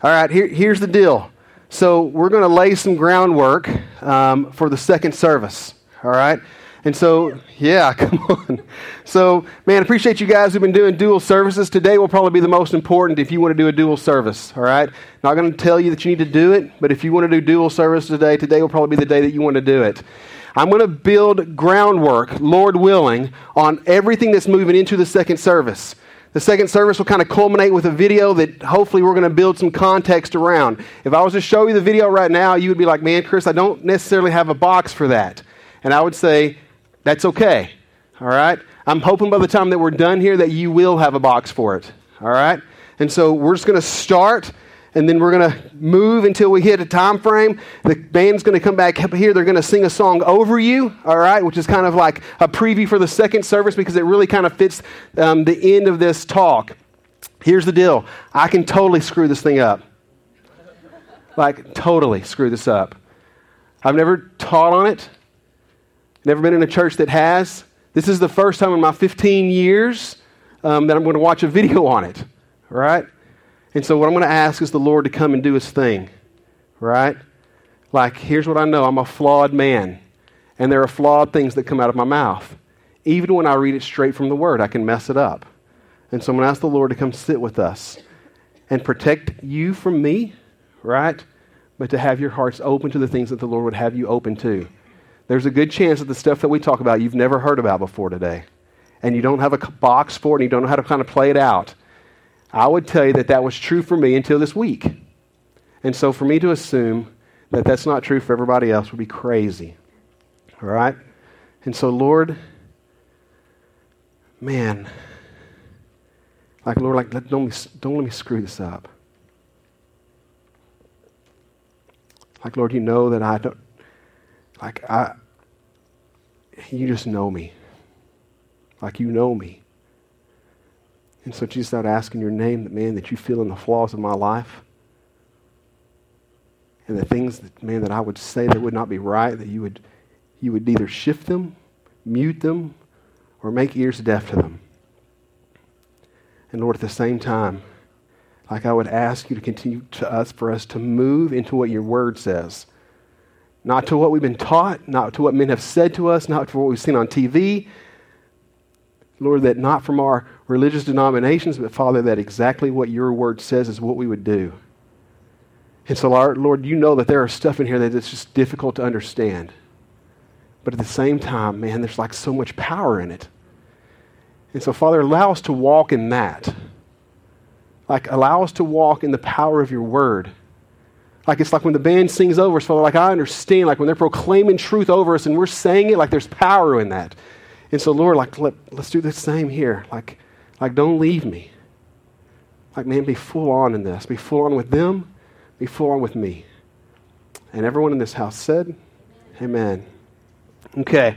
All right, here, here's the deal. So we're going to lay some groundwork um, for the second service. All right? And so, yeah, come on. So, man, appreciate you guys who've been doing dual services. Today will probably be the most important if you want to do a dual service, all right? Not going to tell you that you need to do it, but if you want to do dual service today, today will probably be the day that you want to do it. I'm going to build groundwork, Lord willing, on everything that's moving into the second service. The second service will kind of culminate with a video that hopefully we're going to build some context around. If I was to show you the video right now, you would be like, man, Chris, I don't necessarily have a box for that. And I would say, that's okay. All right? I'm hoping by the time that we're done here that you will have a box for it. All right? And so we're just going to start and then we're going to move until we hit a time frame. The band's going to come back up here. They're going to sing a song over you, all right, which is kind of like a preview for the second service because it really kind of fits um, the end of this talk. Here's the deal I can totally screw this thing up. Like, totally screw this up. I've never taught on it, Never been in a church that has. This is the first time in my 15 years um, that I'm going to watch a video on it, right? And so, what I'm going to ask is the Lord to come and do his thing, right? Like, here's what I know I'm a flawed man, and there are flawed things that come out of my mouth. Even when I read it straight from the Word, I can mess it up. And so, I'm going to ask the Lord to come sit with us and protect you from me, right? But to have your hearts open to the things that the Lord would have you open to there's a good chance that the stuff that we talk about you've never heard about before today. And you don't have a box for it and you don't know how to kind of play it out. I would tell you that that was true for me until this week. And so for me to assume that that's not true for everybody else would be crazy. All right? And so, Lord, man, like, Lord, like, don't, me, don't let me screw this up. Like, Lord, you know that I don't, like, I, you just know me. Like, you know me. And so, Jesus, I'd ask in your name that, man, that you feel in the flaws of my life and the things that, man, that I would say that would not be right, that you would, you would either shift them, mute them, or make ears deaf to them. And Lord, at the same time, like I would ask you to continue to us for us to move into what your word says not to what we've been taught, not to what men have said to us, not to what we've seen on TV. Lord, that not from our religious denominations, but Father, that exactly what your word says is what we would do. And so, Lord, you know that there are stuff in here that it's just difficult to understand. But at the same time, man, there's like so much power in it. And so, Father, allow us to walk in that. Like, allow us to walk in the power of your word. Like it's like when the band sings over us, Father, like I understand, like when they're proclaiming truth over us and we're saying it, like there's power in that. And so, Lord, like let, let's do the same here. Like, like don't leave me. Like, man, be full on in this. Be full on with them. Be full on with me. And everyone in this house said, Amen. Okay.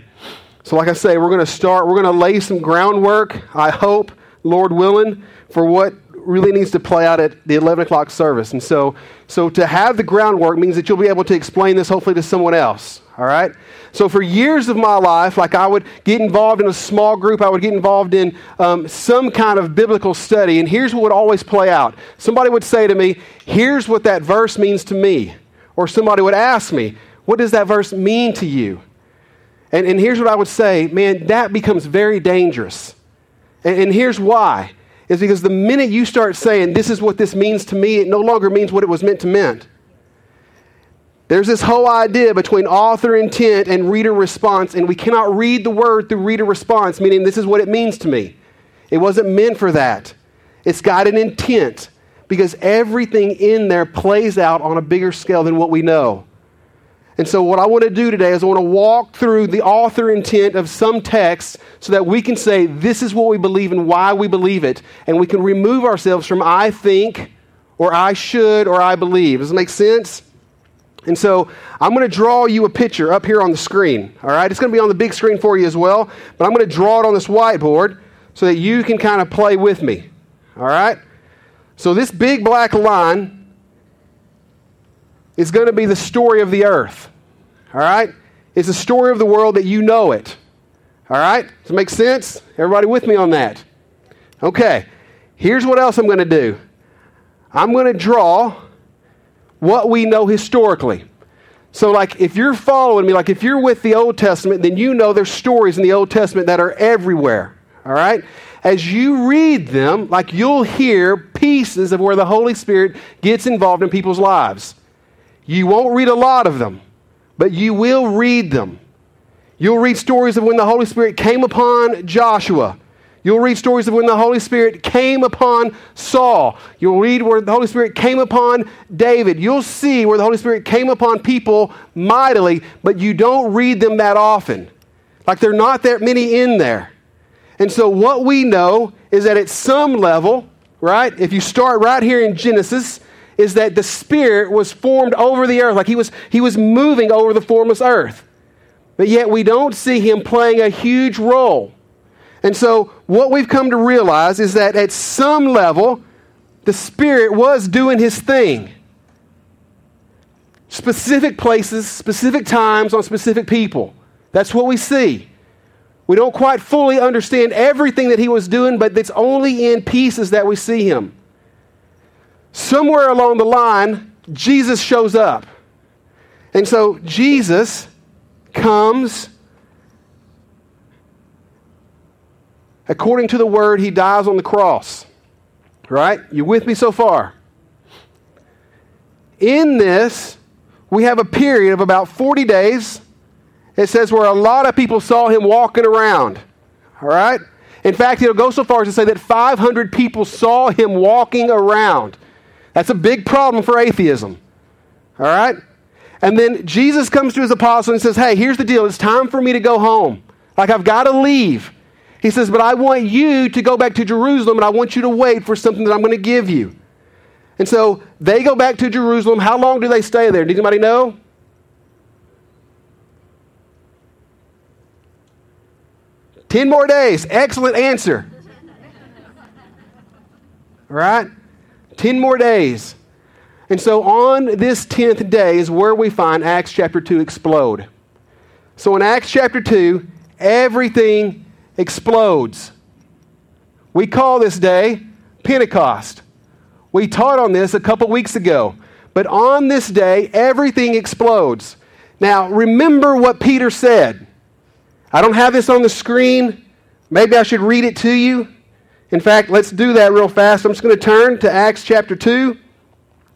So, like I say, we're going to start, we're going to lay some groundwork, I hope, Lord willing, for what really needs to play out at the 11 o'clock service. And so, so to have the groundwork means that you'll be able to explain this hopefully to someone else. All right? So, for years of my life, like I would get involved in a small group, I would get involved in um, some kind of biblical study, and here's what would always play out. Somebody would say to me, Here's what that verse means to me. Or somebody would ask me, What does that verse mean to you? And, and here's what I would say man, that becomes very dangerous. and, and here's why is because the minute you start saying, This is what this means to me, it no longer means what it was meant to mean. There's this whole idea between author intent and reader response, and we cannot read the word through reader response, meaning this is what it means to me. It wasn't meant for that. It's got an intent because everything in there plays out on a bigger scale than what we know. And so, what I want to do today is I want to walk through the author intent of some text so that we can say, this is what we believe and why we believe it. And we can remove ourselves from I think or I should or I believe. Does it make sense? And so, I'm going to draw you a picture up here on the screen. All right? It's going to be on the big screen for you as well. But I'm going to draw it on this whiteboard so that you can kind of play with me. All right? So, this big black line is going to be the story of the earth. All right? It's the story of the world that you know it. All right? Does it make sense? Everybody with me on that? Okay. Here's what else I'm going to do I'm going to draw what we know historically. So, like, if you're following me, like, if you're with the Old Testament, then you know there's stories in the Old Testament that are everywhere. All right? As you read them, like, you'll hear pieces of where the Holy Spirit gets involved in people's lives. You won't read a lot of them, but you will read them. You'll read stories of when the Holy Spirit came upon Joshua. You'll read stories of when the Holy Spirit came upon Saul. You'll read where the Holy Spirit came upon David. You'll see where the Holy Spirit came upon people mightily, but you don't read them that often. Like there are not that many in there. And so what we know is that at some level, right, if you start right here in Genesis, is that the Spirit was formed over the earth, like he was, he was moving over the formless earth. But yet we don't see him playing a huge role. And so, what we've come to realize is that at some level, the Spirit was doing his thing. Specific places, specific times, on specific people. That's what we see. We don't quite fully understand everything that he was doing, but it's only in pieces that we see him. Somewhere along the line, Jesus shows up. And so, Jesus comes according to the word, he dies on the cross. Right? You with me so far? In this, we have a period of about 40 days. It says where a lot of people saw him walking around. All right? In fact, it'll go so far as to say that 500 people saw him walking around. That's a big problem for atheism. All right? And then Jesus comes to his apostles and says, Hey, here's the deal. It's time for me to go home. Like, I've got to leave. He says, But I want you to go back to Jerusalem and I want you to wait for something that I'm going to give you. And so they go back to Jerusalem. How long do they stay there? Does anybody know? Ten more days. Excellent answer. right? Ten more days. And so on this 10th day is where we find Acts chapter 2 explode. So in Acts chapter 2, everything explodes. We call this day Pentecost. We taught on this a couple weeks ago. But on this day, everything explodes. Now, remember what Peter said. I don't have this on the screen. Maybe I should read it to you. In fact, let's do that real fast. I'm just going to turn to Acts chapter 2.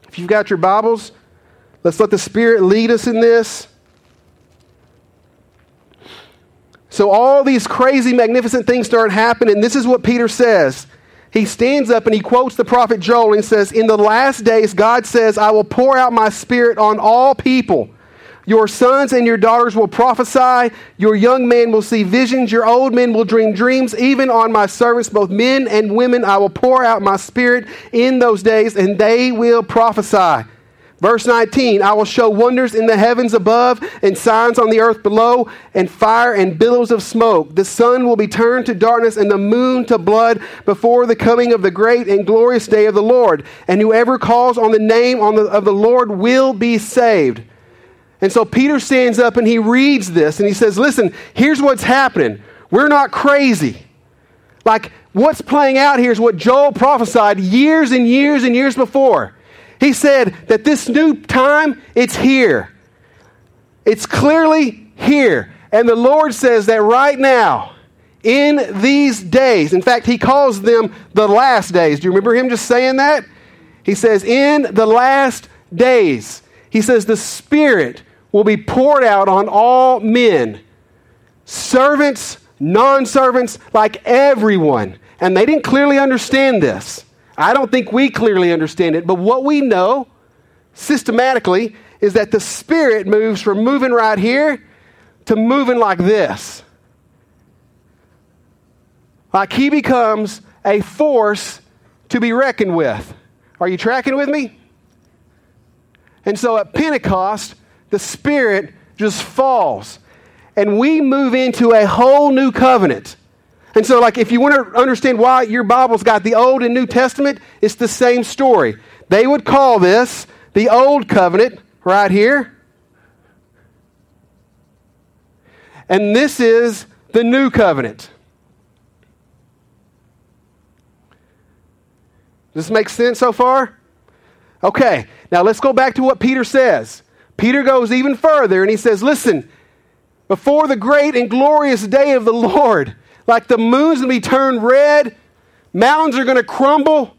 If you've got your Bibles, let's let the Spirit lead us in this. So all these crazy, magnificent things start happening. And this is what Peter says. He stands up and he quotes the prophet Joel and says, In the last days, God says, I will pour out my spirit on all people. Your sons and your daughters will prophesy. Your young men will see visions. Your old men will dream dreams. Even on my servants, both men and women, I will pour out my spirit in those days, and they will prophesy. Verse 19, I will show wonders in the heavens above and signs on the earth below, and fire and billows of smoke. The sun will be turned to darkness and the moon to blood before the coming of the great and glorious day of the Lord. And whoever calls on the name of the Lord will be saved. And so Peter stands up and he reads this and he says, Listen, here's what's happening. We're not crazy. Like, what's playing out here is what Joel prophesied years and years and years before. He said that this new time, it's here. It's clearly here. And the Lord says that right now, in these days, in fact, He calls them the last days. Do you remember Him just saying that? He says, in the last days, He says, the Spirit will be poured out on all men, servants, non servants, like everyone. And they didn't clearly understand this. I don't think we clearly understand it, but what we know systematically is that the Spirit moves from moving right here to moving like this. Like he becomes a force to be reckoned with. Are you tracking with me? And so at Pentecost, the Spirit just falls. And we move into a whole new covenant. And so, like, if you want to understand why your Bible's got the Old and New Testament, it's the same story. They would call this the Old Covenant right here. And this is the New Covenant. Does this make sense so far? Okay, now let's go back to what Peter says. Peter goes even further and he says, Listen, before the great and glorious day of the Lord, like the moon's going to be turned red, mountains are going to crumble,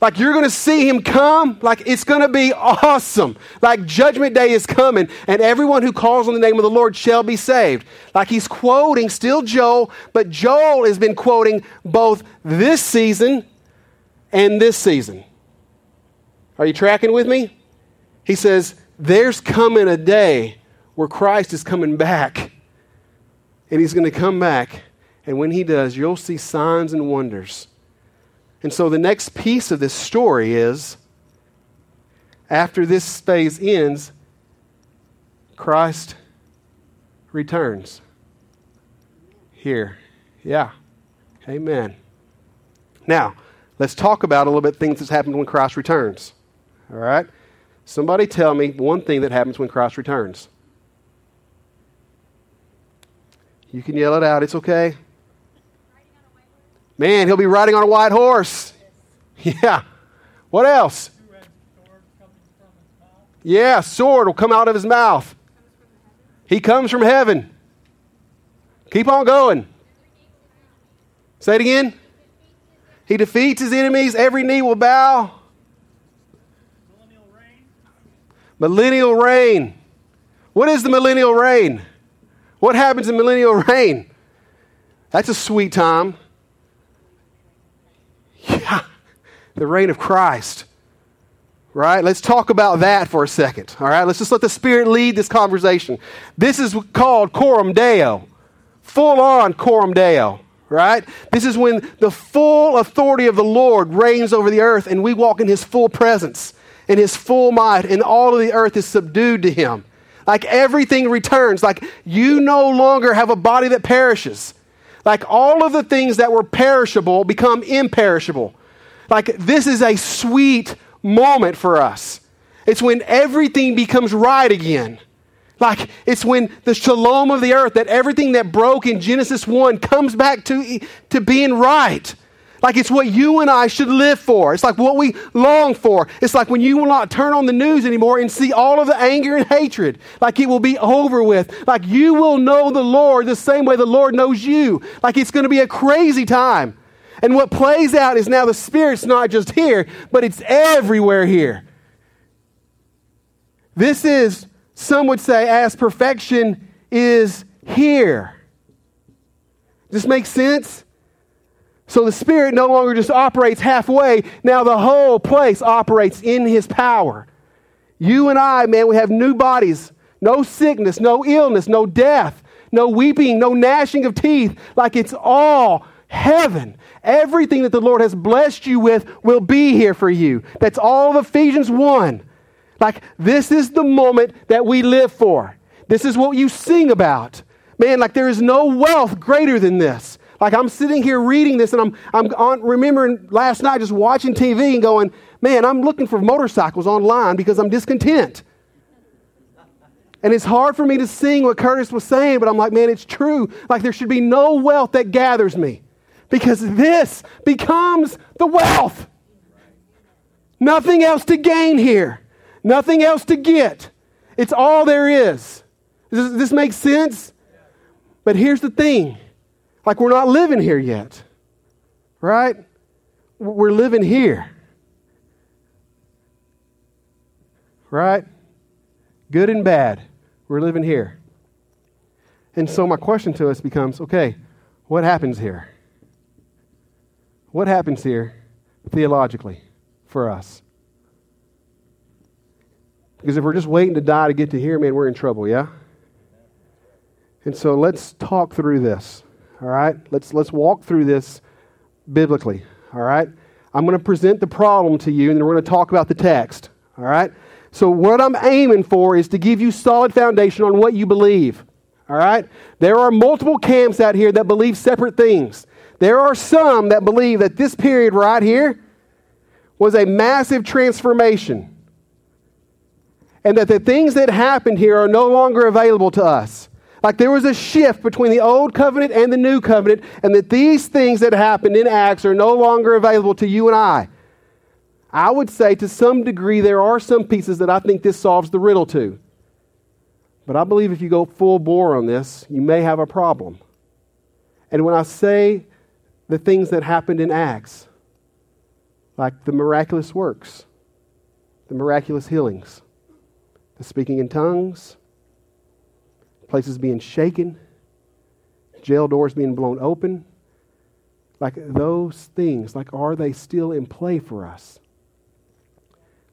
like you're going to see him come, like it's going to be awesome. Like judgment day is coming, and everyone who calls on the name of the Lord shall be saved. Like he's quoting still Joel, but Joel has been quoting both this season and this season. Are you tracking with me? He says, There's coming a day where Christ is coming back. And he's going to come back. And when he does, you'll see signs and wonders. And so the next piece of this story is after this phase ends, Christ returns. Here. Yeah. Amen. Now, let's talk about a little bit things that's happened when Christ returns. All right? Somebody tell me one thing that happens when Christ returns. You can yell it out, it's okay. Man, he'll be riding on a white horse. Yeah. What else? Yeah, sword will come out of his mouth. He comes from heaven. Keep on going. Say it again. He defeats his enemies. Every knee will bow. Millennial reign. Millennial reign. What is the millennial reign? What happens in millennial reign? That's a sweet time. Yeah, the reign of Christ. Right? Let's talk about that for a second. All right? Let's just let the Spirit lead this conversation. This is called Coram Deo. Full on Coram Deo. Right? This is when the full authority of the Lord reigns over the earth and we walk in His full presence, and His full might, and all of the earth is subdued to Him. Like everything returns. Like you no longer have a body that perishes. Like all of the things that were perishable become imperishable. Like this is a sweet moment for us. It's when everything becomes right again. Like it's when the shalom of the earth, that everything that broke in Genesis 1 comes back to, to being right. Like it's what you and I should live for. It's like what we long for. It's like when you will not turn on the news anymore and see all of the anger and hatred. Like it will be over with. Like you will know the Lord the same way the Lord knows you. Like it's going to be a crazy time. And what plays out is now the Spirit's not just here, but it's everywhere here. This is, some would say, as perfection is here. This make sense? So the Spirit no longer just operates halfway. Now the whole place operates in His power. You and I, man, we have new bodies. No sickness, no illness, no death, no weeping, no gnashing of teeth. Like it's all heaven. Everything that the Lord has blessed you with will be here for you. That's all of Ephesians 1. Like this is the moment that we live for. This is what you sing about. Man, like there is no wealth greater than this. Like I'm sitting here reading this and I'm, I'm on, remembering last night just watching TV and going, man, I'm looking for motorcycles online because I'm discontent. And it's hard for me to sing what Curtis was saying, but I'm like, man, it's true. Like there should be no wealth that gathers me because this becomes the wealth. Nothing else to gain here, nothing else to get. It's all there is. Does this make sense? But here's the thing like we're not living here yet, right? We're living here, right? Good and bad, we're living here. And so my question to us becomes okay, what happens here? What happens here theologically for us? Because if we're just waiting to die to get to here, man, we're in trouble, yeah? And so let's talk through this. All right? Let's let's walk through this biblically. All right? I'm going to present the problem to you and we're going to talk about the text. All right? So what I'm aiming for is to give you solid foundation on what you believe. All right? There are multiple camps out here that believe separate things. There are some that believe that this period right here was a massive transformation. And that the things that happened here are no longer available to us. Like there was a shift between the old covenant and the new covenant, and that these things that happened in Acts are no longer available to you and I. I would say to some degree there are some pieces that I think this solves the riddle to. But I believe if you go full bore on this, you may have a problem. And when I say the things that happened in Acts, like the miraculous works, the miraculous healings, the speaking in tongues, places being shaken, jail doors being blown open, like those things, like are they still in play for us?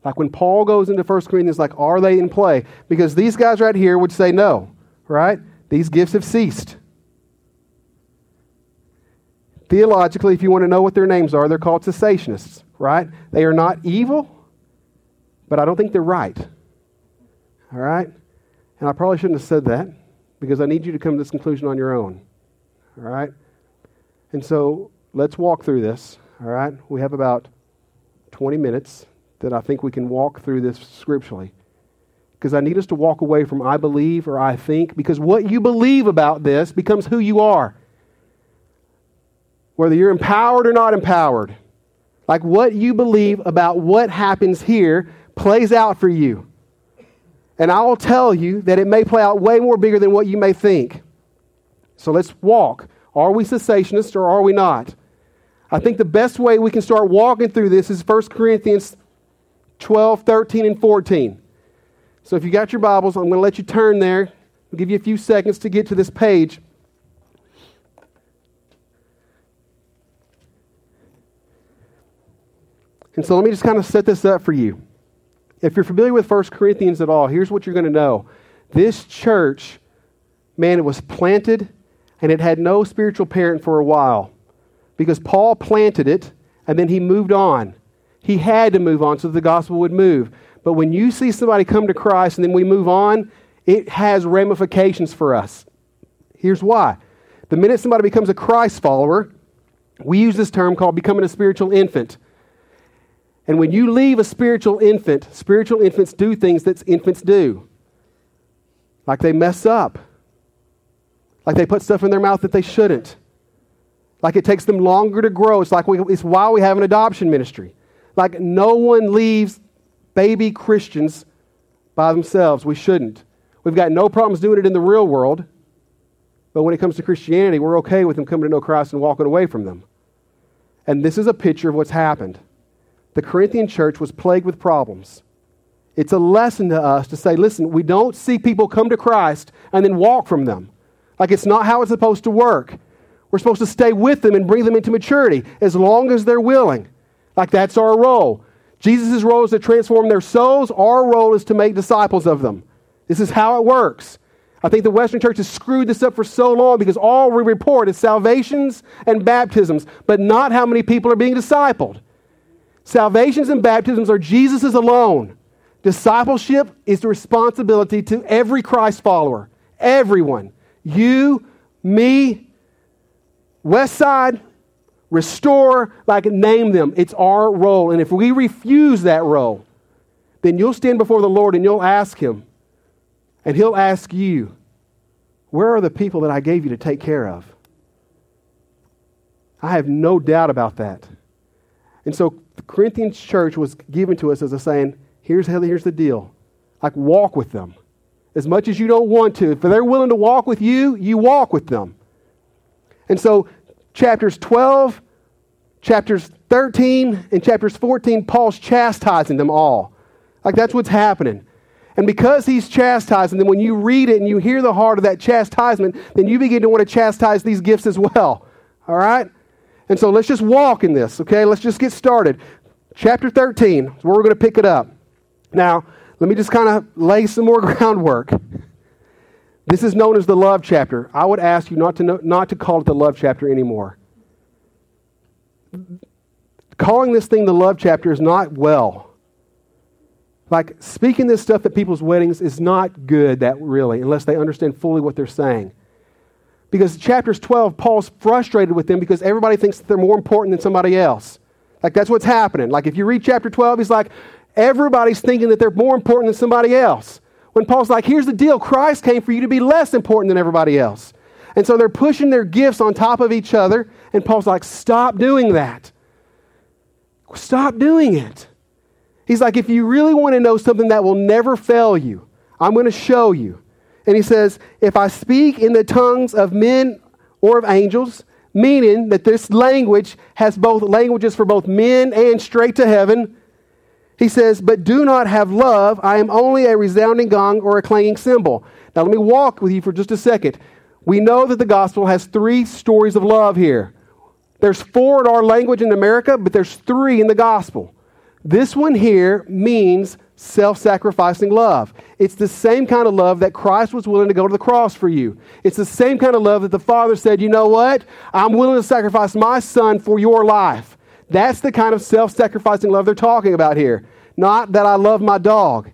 Like when Paul goes into 1 Corinthians, like, are they in play? Because these guys right here would say no, right? These gifts have ceased. Theologically, if you want to know what their names are, they're called cessationists, right? They are not evil, but I don't think they're right. All right? And I probably shouldn't have said that because I need you to come to this conclusion on your own. All right? And so let's walk through this. All right? We have about 20 minutes that I think we can walk through this scripturally. Because I need us to walk away from I believe or I think, because what you believe about this becomes who you are. Whether you're empowered or not empowered. Like what you believe about what happens here plays out for you. And I will tell you that it may play out way more bigger than what you may think. So let's walk. Are we cessationists or are we not? I think the best way we can start walking through this is 1 Corinthians 12, 13, and 14. So if you got your Bibles, I'm going to let you turn there. I'll give you a few seconds to get to this page. And so let me just kind of set this up for you. If you're familiar with 1 Corinthians at all, here's what you're going to know. This church, man, it was planted and it had no spiritual parent for a while because Paul planted it and then he moved on. He had to move on so the gospel would move. But when you see somebody come to Christ and then we move on, it has ramifications for us. Here's why. The minute somebody becomes a Christ follower, we use this term called becoming a spiritual infant. And when you leave a spiritual infant, spiritual infants do things that infants do. Like they mess up. Like they put stuff in their mouth that they shouldn't. Like it takes them longer to grow. It's like we, it's why we have an adoption ministry. Like no one leaves baby Christians by themselves. We shouldn't. We've got no problems doing it in the real world. But when it comes to Christianity, we're okay with them coming to know Christ and walking away from them. And this is a picture of what's happened. The Corinthian church was plagued with problems. It's a lesson to us to say, listen, we don't see people come to Christ and then walk from them. Like it's not how it's supposed to work. We're supposed to stay with them and bring them into maturity as long as they're willing. Like that's our role. Jesus' role is to transform their souls. Our role is to make disciples of them. This is how it works. I think the Western church has screwed this up for so long because all we report is salvations and baptisms, but not how many people are being discipled. Salvations and baptisms are Jesus's alone. Discipleship is the responsibility to every Christ follower. Everyone. You, me, West Side, restore, like name them. It's our role. And if we refuse that role, then you'll stand before the Lord and you'll ask Him. And He'll ask you, Where are the people that I gave you to take care of? I have no doubt about that. And so Corinthian church was given to us as a saying, here's, here's the deal. Like, walk with them. As much as you don't want to. If they're willing to walk with you, you walk with them. And so chapters 12, chapters 13, and chapters 14, Paul's chastising them all. Like that's what's happening. And because he's chastising them, when you read it and you hear the heart of that chastisement, then you begin to want to chastise these gifts as well. All right? And so let's just walk in this, okay? Let's just get started. Chapter 13 is where we're going to pick it up. Now, let me just kind of lay some more groundwork. This is known as the love chapter. I would ask you not to, know, not to call it the love chapter anymore. Calling this thing the love chapter is not well. Like speaking this stuff at people's weddings is not good, that really, unless they understand fully what they're saying. Because chapters 12, Paul's frustrated with them because everybody thinks they're more important than somebody else. Like that's what's happening. Like if you read chapter 12, he's like, everybody's thinking that they're more important than somebody else. When Paul's like, here's the deal Christ came for you to be less important than everybody else. And so they're pushing their gifts on top of each other. And Paul's like, stop doing that. Stop doing it. He's like, if you really want to know something that will never fail you, I'm going to show you. And he says, if I speak in the tongues of men or of angels, meaning that this language has both languages for both men and straight to heaven. He says, but do not have love. I am only a resounding gong or a clanging cymbal. Now, let me walk with you for just a second. We know that the gospel has three stories of love here. There's four in our language in America, but there's three in the gospel. This one here means self sacrificing love. It's the same kind of love that Christ was willing to go to the cross for you. It's the same kind of love that the Father said, you know what? I'm willing to sacrifice my son for your life. That's the kind of self sacrificing love they're talking about here. Not that I love my dog.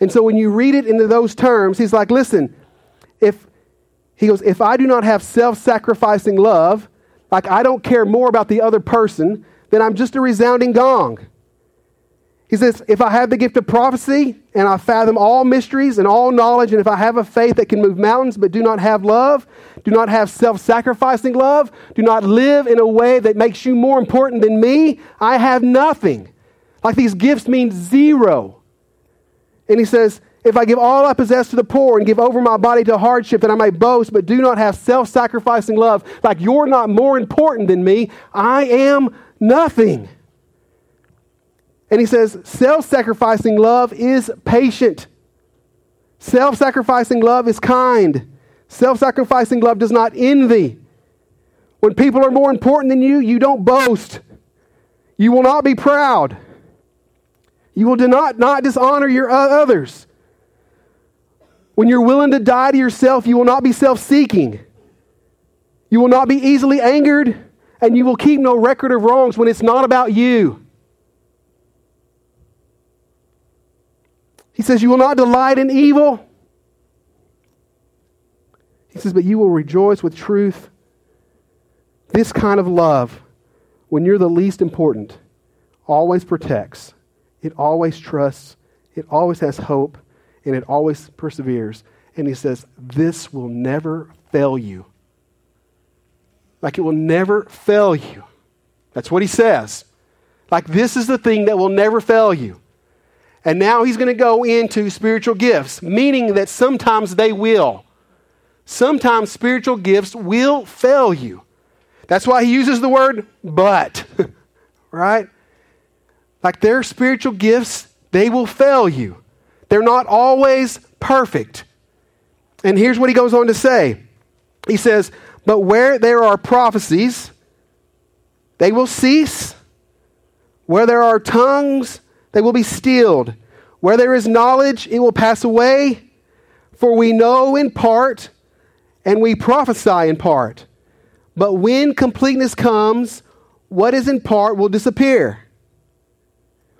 And so when you read it into those terms, he's like, listen, if he goes, if I do not have self sacrificing love, like I don't care more about the other person, then I'm just a resounding gong. He says, If I have the gift of prophecy and I fathom all mysteries and all knowledge, and if I have a faith that can move mountains but do not have love, do not have self sacrificing love, do not live in a way that makes you more important than me, I have nothing. Like these gifts mean zero. And he says, If I give all I possess to the poor and give over my body to hardship that I may boast, but do not have self sacrificing love, like you're not more important than me, I am nothing. And he says, self sacrificing love is patient. Self sacrificing love is kind. Self sacrificing love does not envy. When people are more important than you, you don't boast. You will not be proud. You will not, not dishonor your others. When you're willing to die to yourself, you will not be self seeking. You will not be easily angered, and you will keep no record of wrongs when it's not about you. He says, You will not delight in evil. He says, But you will rejoice with truth. This kind of love, when you're the least important, always protects, it always trusts, it always has hope, and it always perseveres. And he says, This will never fail you. Like it will never fail you. That's what he says. Like this is the thing that will never fail you. And now he's going to go into spiritual gifts, meaning that sometimes they will. Sometimes spiritual gifts will fail you. That's why he uses the word but, right? Like their spiritual gifts, they will fail you. They're not always perfect. And here's what he goes on to say He says, But where there are prophecies, they will cease. Where there are tongues, they will be stilled. Where there is knowledge, it will pass away. For we know in part, and we prophesy in part. But when completeness comes, what is in part will disappear.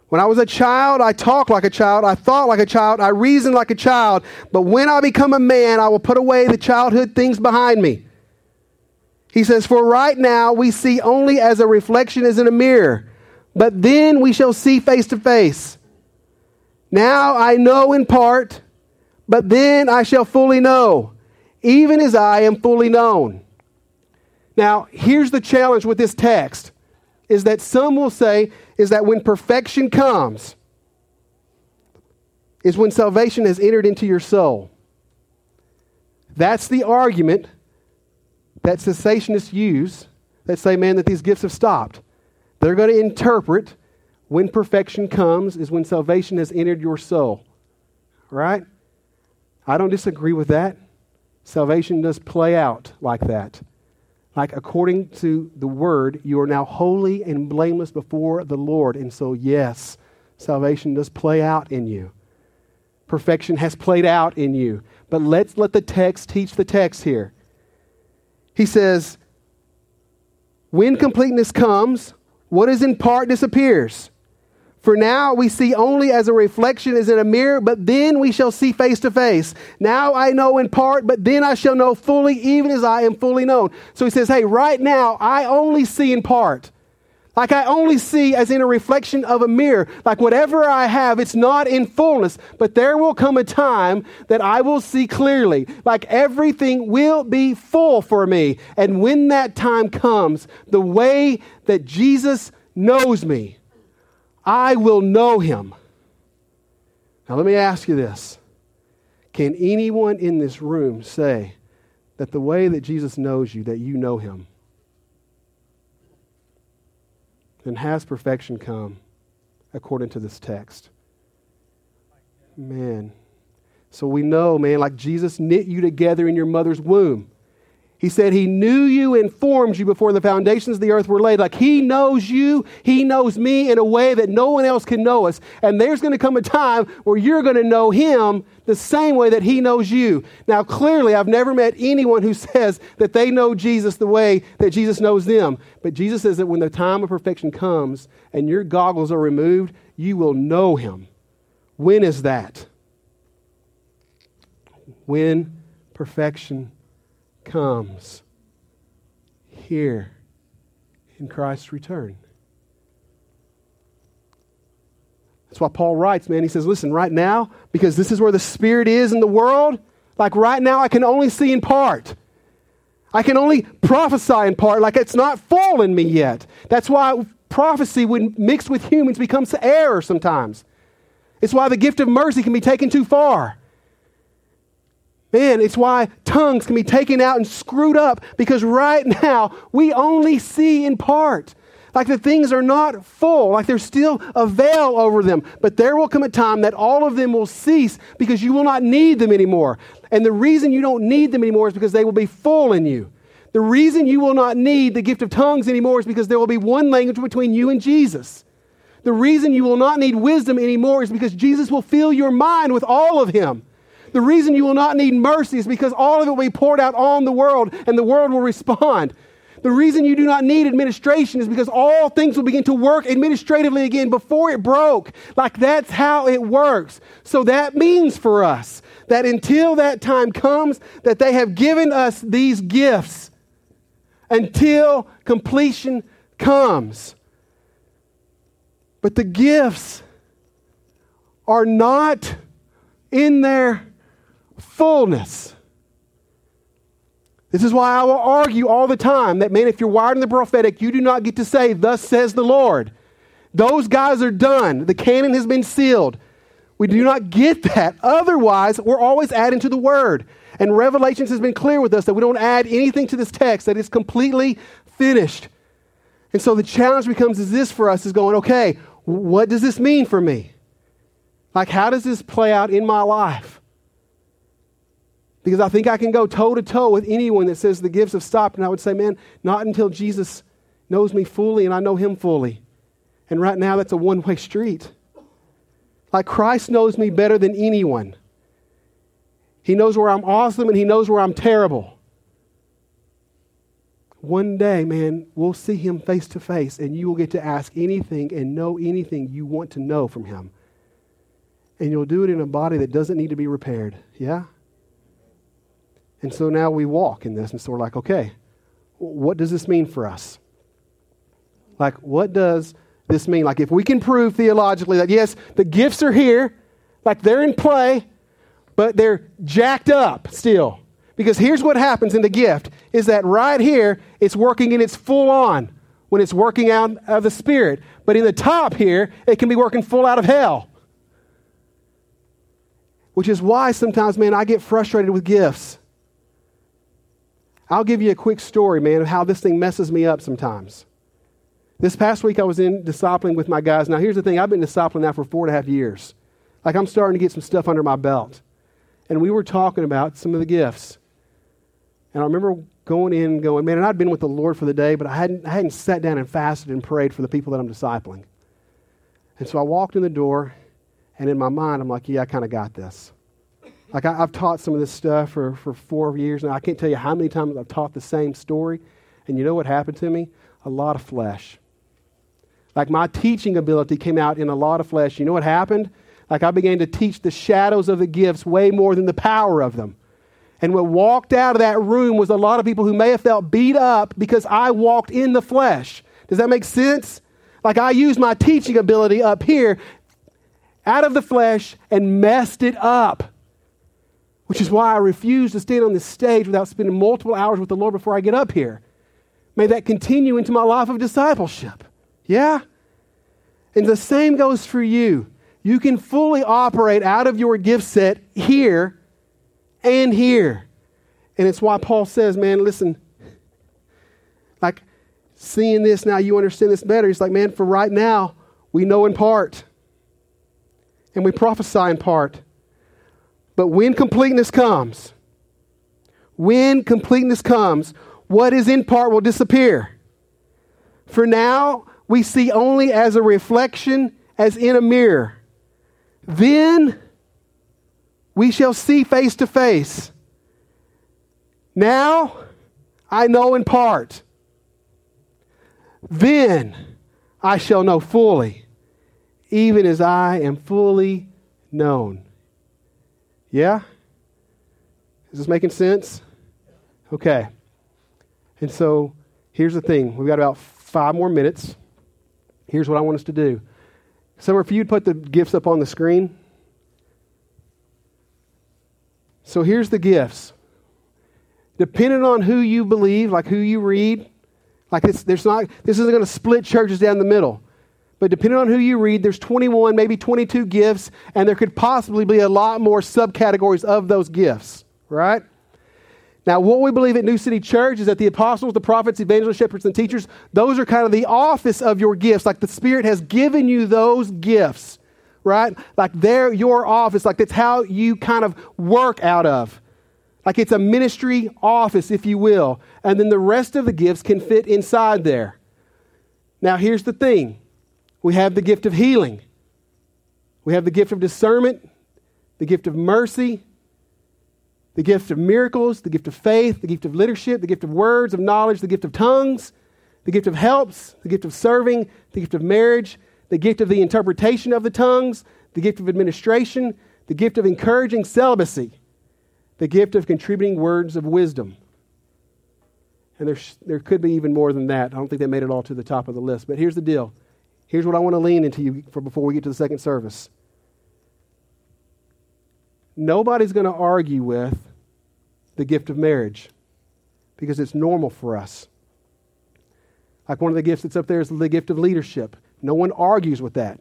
When I was a child, I talked like a child, I thought like a child, I reasoned like a child. But when I become a man, I will put away the childhood things behind me. He says, For right now we see only as a reflection is in a mirror but then we shall see face to face. Now I know in part, but then I shall fully know, even as I am fully known. Now, here's the challenge with this text is that some will say is that when perfection comes is when salvation has entered into your soul. That's the argument that cessationists use that say, man, that these gifts have stopped. They're going to interpret when perfection comes is when salvation has entered your soul. Right? I don't disagree with that. Salvation does play out like that. Like according to the word, you are now holy and blameless before the Lord. And so, yes, salvation does play out in you. Perfection has played out in you. But let's let the text teach the text here. He says, when completeness comes, what is in part disappears. For now we see only as a reflection as in a mirror, but then we shall see face to face. Now I know in part, but then I shall know fully, even as I am fully known. So he says, Hey, right now I only see in part. Like I only see as in a reflection of a mirror. Like whatever I have, it's not in fullness. But there will come a time that I will see clearly. Like everything will be full for me. And when that time comes, the way that Jesus knows me, I will know him. Now, let me ask you this Can anyone in this room say that the way that Jesus knows you, that you know him? And has perfection come according to this text? Man. So we know, man, like Jesus knit you together in your mother's womb. He said he knew you and formed you before the foundations of the earth were laid. Like he knows you, he knows me in a way that no one else can know us. And there's going to come a time where you're going to know him the same way that he knows you. Now, clearly, I've never met anyone who says that they know Jesus the way that Jesus knows them. But Jesus says that when the time of perfection comes and your goggles are removed, you will know him. When is that? When perfection comes here in Christ's return. That's why Paul writes, man, he says, listen, right now, because this is where the Spirit is in the world, like right now, I can only see in part. I can only prophesy in part, like it's not full in me yet. That's why prophecy, when mixed with humans, becomes error sometimes. It's why the gift of mercy can be taken too far. Man, it's why tongues can be taken out and screwed up because right now we only see in part. Like the things are not full, like there's still a veil over them. But there will come a time that all of them will cease because you will not need them anymore. And the reason you don't need them anymore is because they will be full in you. The reason you will not need the gift of tongues anymore is because there will be one language between you and Jesus. The reason you will not need wisdom anymore is because Jesus will fill your mind with all of Him. The reason you will not need mercy is because all of it will be poured out on the world and the world will respond. The reason you do not need administration is because all things will begin to work administratively again before it broke. Like that's how it works. So that means for us that until that time comes, that they have given us these gifts until completion comes. But the gifts are not in their fullness. This is why I will argue all the time that, man, if you're wired in the prophetic, you do not get to say, Thus says the Lord. Those guys are done. The canon has been sealed. We do not get that. Otherwise, we're always adding to the word. And Revelations has been clear with us that we don't add anything to this text, that it's completely finished. And so the challenge becomes is this for us is going, okay, what does this mean for me? Like, how does this play out in my life? Because I think I can go toe to toe with anyone that says the gifts have stopped. And I would say, man, not until Jesus knows me fully and I know him fully. And right now, that's a one way street. Like Christ knows me better than anyone. He knows where I'm awesome and he knows where I'm terrible. One day, man, we'll see him face to face, and you will get to ask anything and know anything you want to know from him. And you'll do it in a body that doesn't need to be repaired. Yeah? And so now we walk in this, and so we're like, okay, what does this mean for us? Like, what does this mean? Like, if we can prove theologically that, yes, the gifts are here, like they're in play, but they're jacked up still. Because here's what happens in the gift is that right here, it's working in its full on when it's working out of the Spirit. But in the top here, it can be working full out of hell. Which is why sometimes, man, I get frustrated with gifts I'll give you a quick story, man, of how this thing messes me up sometimes. This past week, I was in discipling with my guys. Now, here's the thing I've been discipling now for four and a half years. Like, I'm starting to get some stuff under my belt. And we were talking about some of the gifts. And I remember going in and going, man, and I'd been with the Lord for the day, but I hadn't, I hadn't sat down and fasted and prayed for the people that I'm discipling. And so I walked in the door, and in my mind, I'm like, yeah, I kind of got this. Like I, have taught some of this stuff for, for four years now. I can't tell you how many times I've taught the same story. And you know what happened to me? A lot of flesh. Like my teaching ability came out in a lot of flesh. You know what happened? Like I began to teach the shadows of the gifts way more than the power of them. And what walked out of that room was a lot of people who may have felt beat up because I walked in the flesh. Does that make sense? Like I used my teaching ability up here out of the flesh and messed it up which is why I refuse to stand on this stage without spending multiple hours with the Lord before I get up here. May that continue into my life of discipleship. Yeah? And the same goes for you. You can fully operate out of your gift set here and here. And it's why Paul says, man, listen, like seeing this now, you understand this better. He's like, man, for right now, we know in part and we prophesy in part. But when completeness comes, when completeness comes, what is in part will disappear. For now, we see only as a reflection, as in a mirror. Then we shall see face to face. Now I know in part. Then I shall know fully, even as I am fully known. Yeah? Is this making sense? Okay. And so here's the thing we've got about five more minutes. Here's what I want us to do. Summer, if you'd put the gifts up on the screen. So here's the gifts. Depending on who you believe, like who you read, like this, there's not, this isn't going to split churches down the middle. But depending on who you read, there's 21, maybe 22 gifts, and there could possibly be a lot more subcategories of those gifts, right? Now, what we believe at New City Church is that the apostles, the prophets, evangelists, shepherds, and teachers, those are kind of the office of your gifts. Like the Spirit has given you those gifts, right? Like they're your office. Like that's how you kind of work out of. Like it's a ministry office, if you will. And then the rest of the gifts can fit inside there. Now, here's the thing we have the gift of healing, we have the gift of discernment, the gift of mercy, the gift of miracles, the gift of faith, the gift of leadership, the gift of words, of knowledge, the gift of tongues, the gift of helps, the gift of serving, the gift of marriage, the gift of the interpretation of the tongues, the gift of administration, the gift of encouraging celibacy, the gift of contributing words of wisdom. And there, there could be even more than that. I don't think they made it all to the top of the list. But here's the deal Here's what I want to lean into you for before we get to the second service. Nobody's going to argue with the gift of marriage because it's normal for us. Like one of the gifts that's up there is the gift of leadership. No one argues with that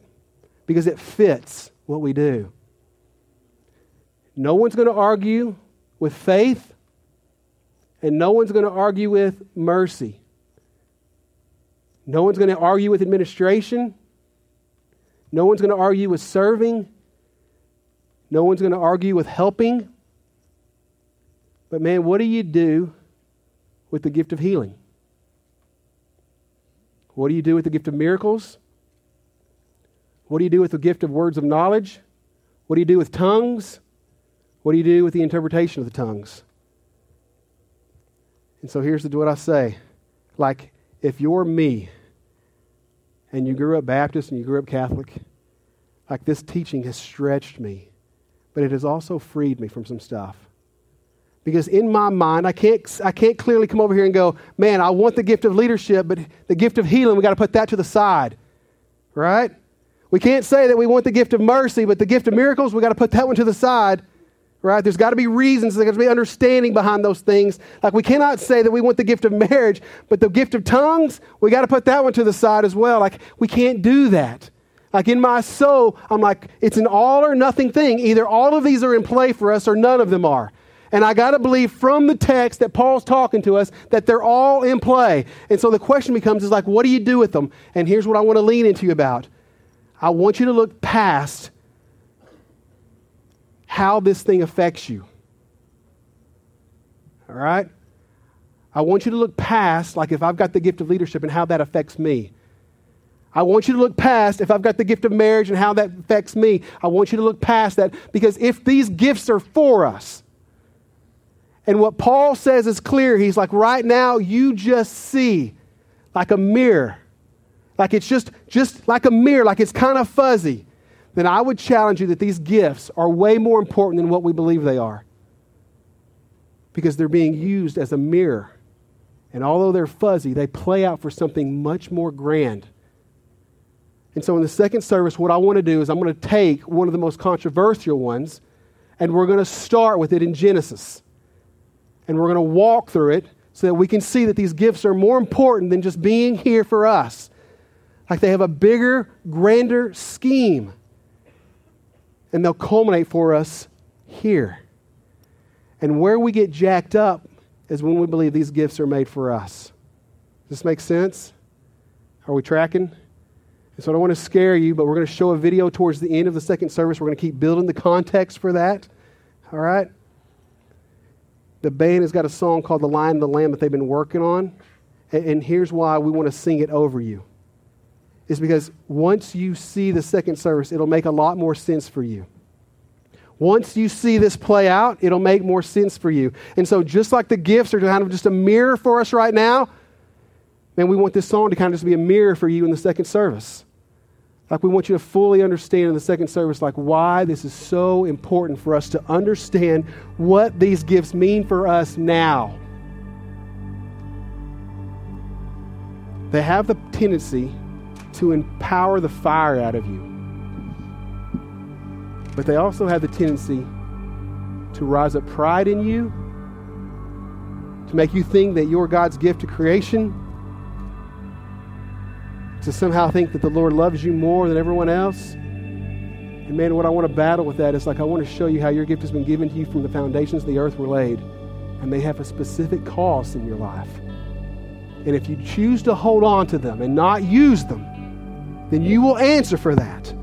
because it fits what we do. No one's going to argue with faith, and no one's going to argue with mercy. No one's going to argue with administration. No one's going to argue with serving. No one's going to argue with helping. But man, what do you do with the gift of healing? What do you do with the gift of miracles? What do you do with the gift of words of knowledge? What do you do with tongues? What do you do with the interpretation of the tongues? And so here's what I say. Like, if you're me and you grew up Baptist and you grew up Catholic, like this teaching has stretched me, but it has also freed me from some stuff. Because in my mind, I can't, I can't clearly come over here and go, man, I want the gift of leadership, but the gift of healing, we got to put that to the side. Right? We can't say that we want the gift of mercy, but the gift of miracles, we got to put that one to the side right? There's got to be reasons, there's got to be understanding behind those things. Like we cannot say that we want the gift of marriage, but the gift of tongues, we got to put that one to the side as well. Like we can't do that. Like in my soul, I'm like, it's an all or nothing thing. Either all of these are in play for us or none of them are. And I got to believe from the text that Paul's talking to us that they're all in play. And so the question becomes is like, what do you do with them? And here's what I want to lean into you about. I want you to look past how this thing affects you. All right? I want you to look past, like if I've got the gift of leadership and how that affects me. I want you to look past if I've got the gift of marriage and how that affects me. I want you to look past that because if these gifts are for us, and what Paul says is clear, he's like, right now you just see like a mirror. Like it's just, just like a mirror, like it's kind of fuzzy then I would challenge you that these gifts are way more important than what we believe they are. Because they're being used as a mirror. And although they're fuzzy, they play out for something much more grand. And so in the second service, what I want to do is I'm going to take one of the most controversial ones, and we're going to start with it in Genesis. And we're going to walk through it so that we can see that these gifts are more important than just being here for us. Like they have a bigger, grander scheme. And they'll culminate for us here. And where we get jacked up is when we believe these gifts are made for us. Does this make sense? Are we tracking? And so I don't want to scare you, but we're going to show a video towards the end of the second service. We're going to keep building the context for that. All right? The band has got a song called The Lion and the Lamb that they've been working on. And here's why we want to sing it over you. Is because once you see the second service, it'll make a lot more sense for you. Once you see this play out, it'll make more sense for you. And so, just like the gifts are kind of just a mirror for us right now, man, we want this song to kind of just be a mirror for you in the second service. Like, we want you to fully understand in the second service, like, why this is so important for us to understand what these gifts mean for us now. They have the tendency to empower the fire out of you, but they also have the tendency to rise up pride in you, to make you think that you're God's gift to creation to somehow think that the Lord loves you more than everyone else. And man, what I want to battle with that is like I want to show you how your gift has been given to you from the foundations of the earth were laid, and they have a specific cause in your life. And if you choose to hold on to them and not use them, then you will answer for that.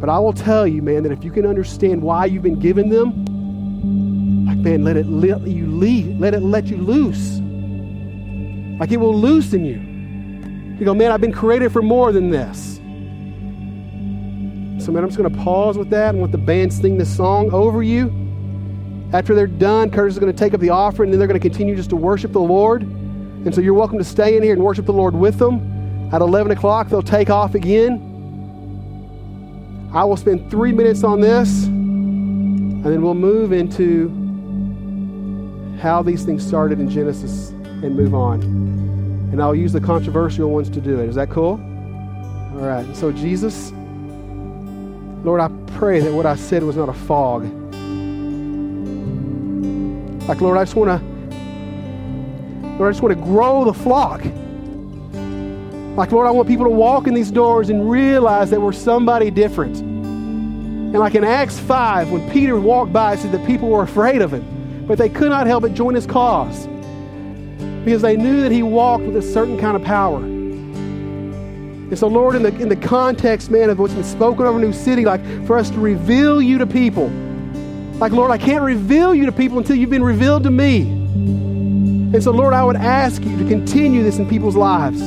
But I will tell you, man, that if you can understand why you've been given them, like man, let it let you leave, let it let you loose. Like it will loosen you. You go, man, I've been created for more than this. So, man, I'm just going to pause with that and let the band sing this song over you. After they're done, Curtis is going to take up the offering, and then they're going to continue just to worship the Lord. And so you're welcome to stay in here and worship the Lord with them. At 11 o'clock, they'll take off again. I will spend three minutes on this, and then we'll move into how these things started in Genesis and move on and I'll use the controversial ones to do it. Is that cool? All right. So, Jesus, Lord, I pray that what I said was not a fog. Like, Lord, I just want to, Lord, I just want to grow the flock. Like, Lord, I want people to walk in these doors and realize that we're somebody different. And like in Acts 5, when Peter walked by, it said that people were afraid of him, but they could not help but join his cause because they knew that he walked with a certain kind of power. And so, Lord, in the, in the context, man, of what's been spoken over a New City, like for us to reveal you to people. Like, Lord, I can't reveal you to people until you've been revealed to me. And so, Lord, I would ask you to continue this in people's lives.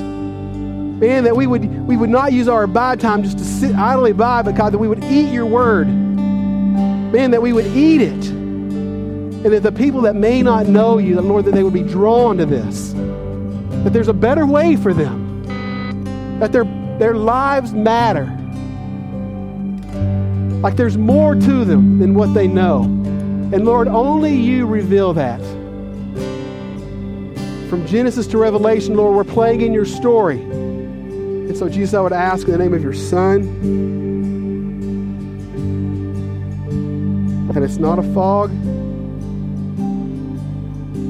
Man, that we would, we would not use our abide time just to sit idly by, but God, that we would eat your word. Man, that we would eat it and that the people that may not know you, Lord, that they would be drawn to this. That there's a better way for them. That their, their lives matter. Like there's more to them than what they know. And Lord, only you reveal that. From Genesis to Revelation, Lord, we're playing in your story. And so, Jesus, I would ask in the name of your Son, that it's not a fog,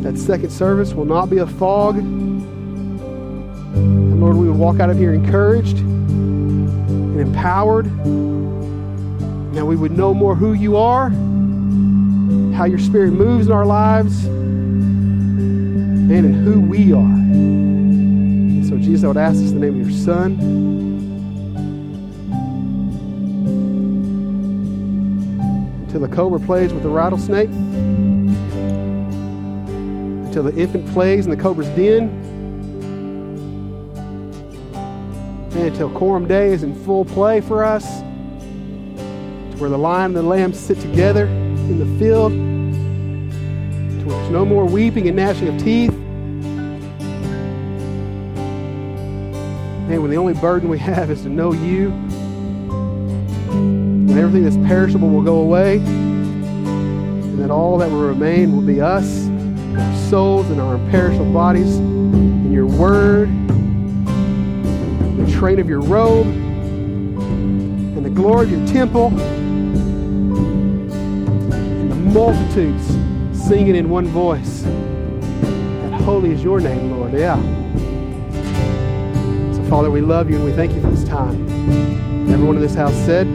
that second service will not be a fog. And Lord, we would walk out of here encouraged and empowered. Now we would know more who you are, how your spirit moves in our lives, and in who we are. Jesus, I would ask this in the name of your Son. Until the cobra plays with the rattlesnake until the infant plays in the cobra's den, and until Quorum Day is in full play for us, to where the lion and the lamb sit together in the field, to where there's no more weeping and gnashing of teeth. When the only burden we have is to know you, and everything that's perishable will go away, and that all that will remain will be us our souls and our imperishable bodies and your word, the train of your robe, and the glory of your temple, and the multitudes singing in one voice. That holy is your name, Lord. Yeah. Father, we love you and we thank you for this time. Everyone in this house said,